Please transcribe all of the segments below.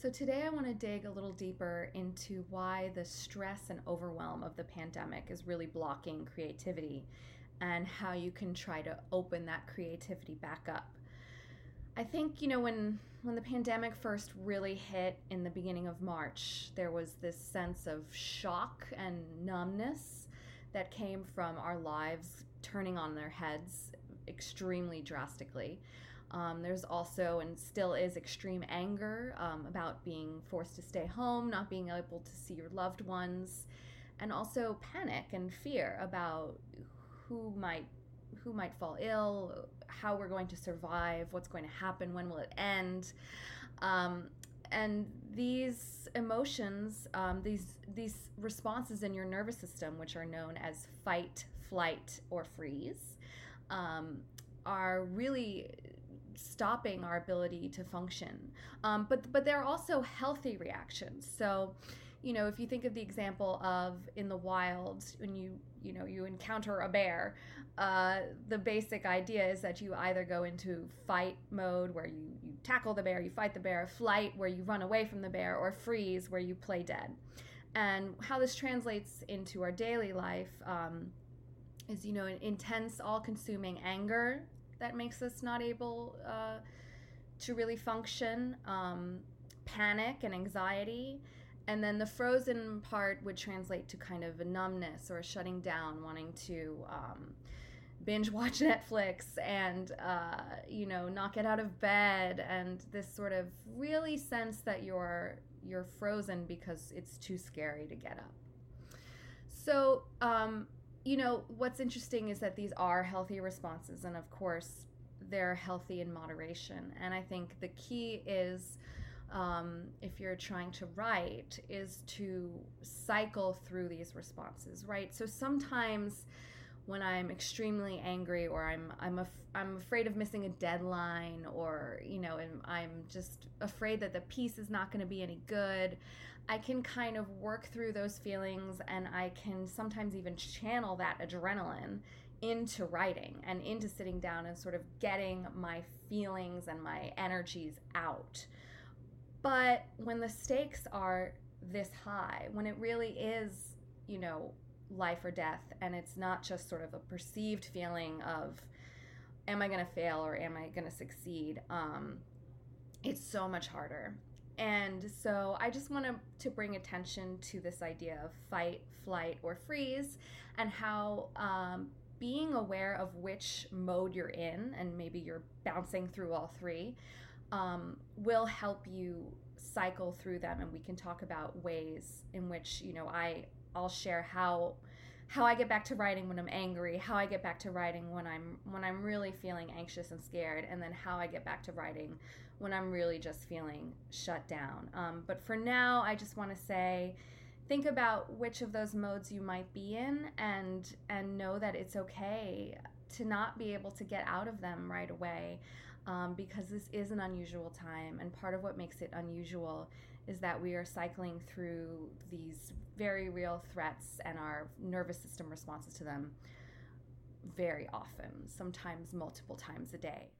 So, today I want to dig a little deeper into why the stress and overwhelm of the pandemic is really blocking creativity and how you can try to open that creativity back up. I think, you know, when when the pandemic first really hit in the beginning of March, there was this sense of shock and numbness that came from our lives turning on their heads extremely drastically. Um, there's also and still is extreme anger um, about being forced to stay home, not being able to see your loved ones, and also panic and fear about who might who might fall ill, how we're going to survive, what's going to happen, when will it end. Um, and these emotions, um, these these responses in your nervous system, which are known as fight, flight, or freeze, um, are really stopping our ability to function. Um, but but there are also healthy reactions. So, you know, if you think of the example of in the wild when you you know you encounter a bear, uh, the basic idea is that you either go into fight mode where you you tackle the bear, you fight the bear, flight where you run away from the bear, or freeze where you play dead. And how this translates into our daily life. Um, is you know an intense all-consuming anger that makes us not able uh, to really function, um, panic and anxiety. And then the frozen part would translate to kind of a numbness or a shutting down, wanting to um, binge watch Netflix and, uh, you know, not get out of bed, and this sort of really sense that you're you're frozen because it's too scary to get up. So, um, you know, what's interesting is that these are healthy responses, and of course, they're healthy in moderation. And I think the key is, um, if you're trying to write, is to cycle through these responses, right? So sometimes when I'm extremely angry or I'm I'm af- I'm afraid of missing a deadline or you know and I'm just afraid that the piece is not going to be any good I can kind of work through those feelings and I can sometimes even channel that adrenaline into writing and into sitting down and sort of getting my feelings and my energies out. But when the stakes are this high, when it really is, you know, life or death, and it's not just sort of a perceived feeling of, am I going to fail or am I going to succeed? Um, it's so much harder. And so I just want to bring attention to this idea of fight, flight, or freeze, and how um, being aware of which mode you're in, and maybe you're bouncing through all three, um, will help you cycle through them. And we can talk about ways in which you know I I'll share how how I get back to writing when I'm angry, how I get back to writing when I'm when I'm really feeling anxious and scared, and then how I get back to writing when I'm really just feeling shut down. Um, but for now, I just want to say, think about which of those modes you might be in, and and know that it's okay to not be able to get out of them right away, um, because this is an unusual time, and part of what makes it unusual is that we are cycling through these very real threats and our nervous system responses to them very often, sometimes multiple times a day.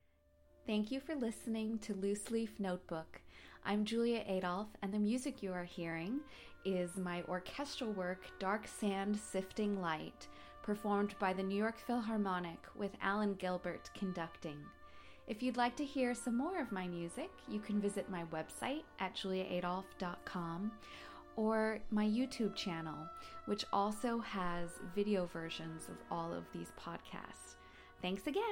Thank you for listening to Loose Leaf Notebook. I'm Julia Adolphe, and the music you are hearing is my orchestral work, Dark Sand Sifting Light, performed by the New York Philharmonic with Alan Gilbert conducting. If you'd like to hear some more of my music, you can visit my website at juliaadolphe.com or my YouTube channel, which also has video versions of all of these podcasts. Thanks again.